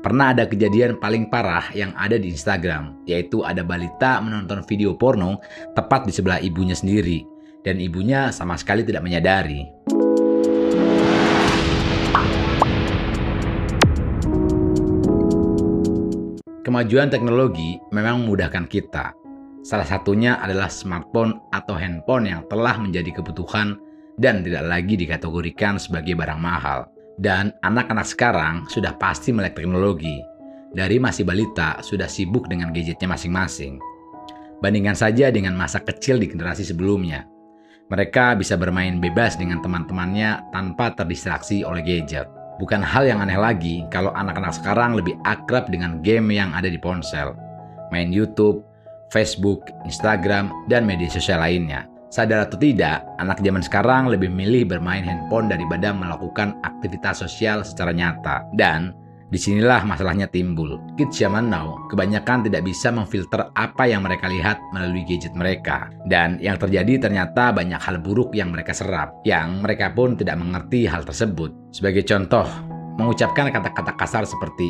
Pernah ada kejadian paling parah yang ada di Instagram, yaitu ada balita menonton video porno tepat di sebelah ibunya sendiri, dan ibunya sama sekali tidak menyadari. Kemajuan teknologi memang memudahkan kita. Salah satunya adalah smartphone atau handphone yang telah menjadi kebutuhan dan tidak lagi dikategorikan sebagai barang mahal. Dan anak-anak sekarang sudah pasti melek teknologi. Dari masih balita sudah sibuk dengan gadgetnya masing-masing. Bandingkan saja dengan masa kecil di generasi sebelumnya. Mereka bisa bermain bebas dengan teman-temannya tanpa terdistraksi oleh gadget. Bukan hal yang aneh lagi kalau anak-anak sekarang lebih akrab dengan game yang ada di ponsel. Main YouTube, Facebook, Instagram, dan media sosial lainnya. Sadar atau tidak, anak zaman sekarang lebih milih bermain handphone daripada melakukan aktivitas sosial secara nyata. Dan di sinilah masalahnya timbul. Kids zaman now kebanyakan tidak bisa memfilter apa yang mereka lihat melalui gadget mereka. Dan yang terjadi ternyata banyak hal buruk yang mereka serap, yang mereka pun tidak mengerti hal tersebut. Sebagai contoh, mengucapkan kata-kata kasar seperti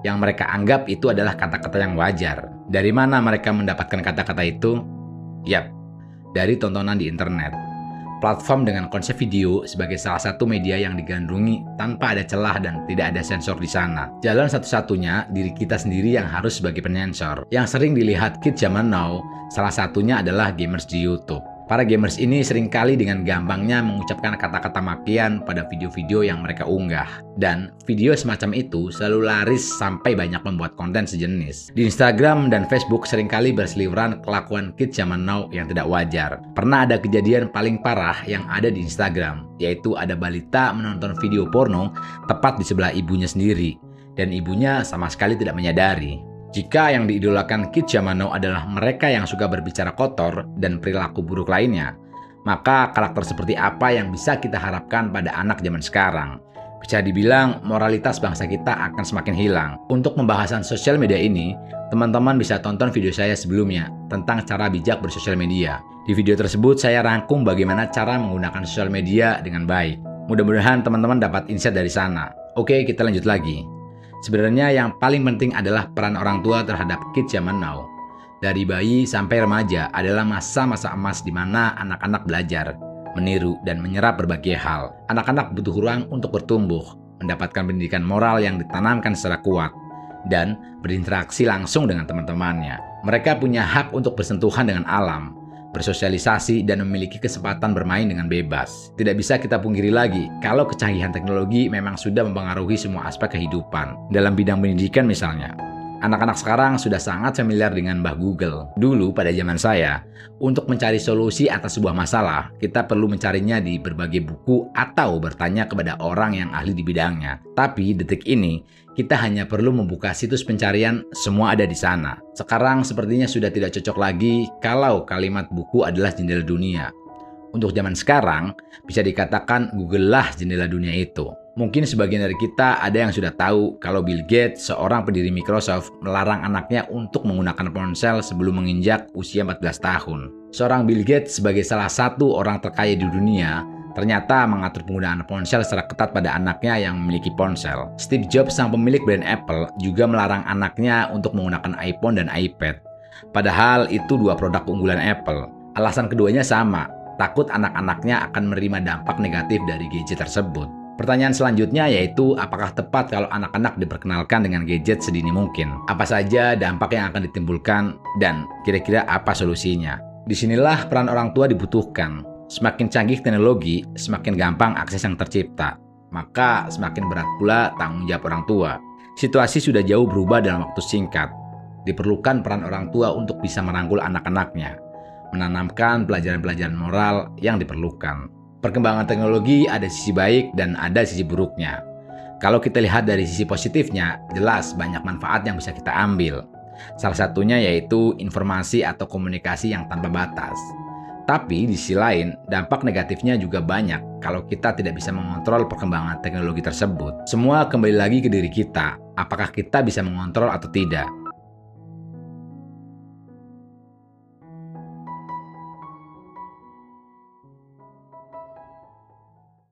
yang mereka anggap itu adalah kata-kata yang wajar. Dari mana mereka mendapatkan kata-kata itu? Yap, dari tontonan di internet. Platform dengan konsep video sebagai salah satu media yang digandrungi tanpa ada celah dan tidak ada sensor di sana. Jalan satu-satunya diri kita sendiri yang harus sebagai penyensor. Yang sering dilihat kids zaman now, salah satunya adalah gamers di YouTube. Para gamers ini sering kali dengan gampangnya mengucapkan kata-kata makian pada video-video yang mereka unggah. Dan video semacam itu selalu laris sampai banyak membuat konten sejenis. Di Instagram dan Facebook sering kali berseliweran kelakuan kids zaman now yang tidak wajar. Pernah ada kejadian paling parah yang ada di Instagram, yaitu ada balita menonton video porno tepat di sebelah ibunya sendiri. Dan ibunya sama sekali tidak menyadari. Jika yang diidolakan now adalah mereka yang suka berbicara kotor dan perilaku buruk lainnya, maka karakter seperti apa yang bisa kita harapkan pada anak zaman sekarang? Bisa dibilang moralitas bangsa kita akan semakin hilang. Untuk pembahasan sosial media ini, teman-teman bisa tonton video saya sebelumnya tentang cara bijak bersosial media. Di video tersebut saya rangkum bagaimana cara menggunakan sosial media dengan baik. Mudah-mudahan teman-teman dapat insight dari sana. Oke, kita lanjut lagi. Sebenarnya yang paling penting adalah peran orang tua terhadap kids zaman now. Dari bayi sampai remaja adalah masa-masa emas di mana anak-anak belajar, meniru, dan menyerap berbagai hal. Anak-anak butuh ruang untuk bertumbuh, mendapatkan pendidikan moral yang ditanamkan secara kuat, dan berinteraksi langsung dengan teman-temannya. Mereka punya hak untuk bersentuhan dengan alam, bersosialisasi, dan memiliki kesempatan bermain dengan bebas. Tidak bisa kita pungkiri lagi kalau kecanggihan teknologi memang sudah mempengaruhi semua aspek kehidupan. Dalam bidang pendidikan misalnya, Anak-anak sekarang sudah sangat familiar dengan Mbah Google. Dulu pada zaman saya, untuk mencari solusi atas sebuah masalah, kita perlu mencarinya di berbagai buku atau bertanya kepada orang yang ahli di bidangnya. Tapi detik ini, kita hanya perlu membuka situs pencarian, semua ada di sana. Sekarang sepertinya sudah tidak cocok lagi kalau kalimat buku adalah jendela dunia. Untuk zaman sekarang, bisa dikatakan Google lah jendela dunia itu. Mungkin sebagian dari kita ada yang sudah tahu kalau Bill Gates, seorang pendiri Microsoft, melarang anaknya untuk menggunakan ponsel sebelum menginjak usia 14 tahun. Seorang Bill Gates sebagai salah satu orang terkaya di dunia, ternyata mengatur penggunaan ponsel secara ketat pada anaknya yang memiliki ponsel. Steve Jobs, sang pemilik brand Apple, juga melarang anaknya untuk menggunakan iPhone dan iPad. Padahal itu dua produk unggulan Apple. Alasan keduanya sama, takut anak-anaknya akan menerima dampak negatif dari gadget tersebut. Pertanyaan selanjutnya yaitu apakah tepat kalau anak-anak diperkenalkan dengan gadget sedini mungkin? Apa saja dampak yang akan ditimbulkan dan kira-kira apa solusinya? Di sinilah peran orang tua dibutuhkan. Semakin canggih teknologi, semakin gampang akses yang tercipta. Maka semakin berat pula tanggung jawab orang tua. Situasi sudah jauh berubah dalam waktu singkat. Diperlukan peran orang tua untuk bisa merangkul anak-anaknya, menanamkan pelajaran-pelajaran moral yang diperlukan. Perkembangan teknologi ada sisi baik dan ada sisi buruknya. Kalau kita lihat dari sisi positifnya, jelas banyak manfaat yang bisa kita ambil. Salah satunya yaitu informasi atau komunikasi yang tanpa batas. Tapi di sisi lain, dampak negatifnya juga banyak kalau kita tidak bisa mengontrol perkembangan teknologi tersebut. Semua kembali lagi ke diri kita, apakah kita bisa mengontrol atau tidak.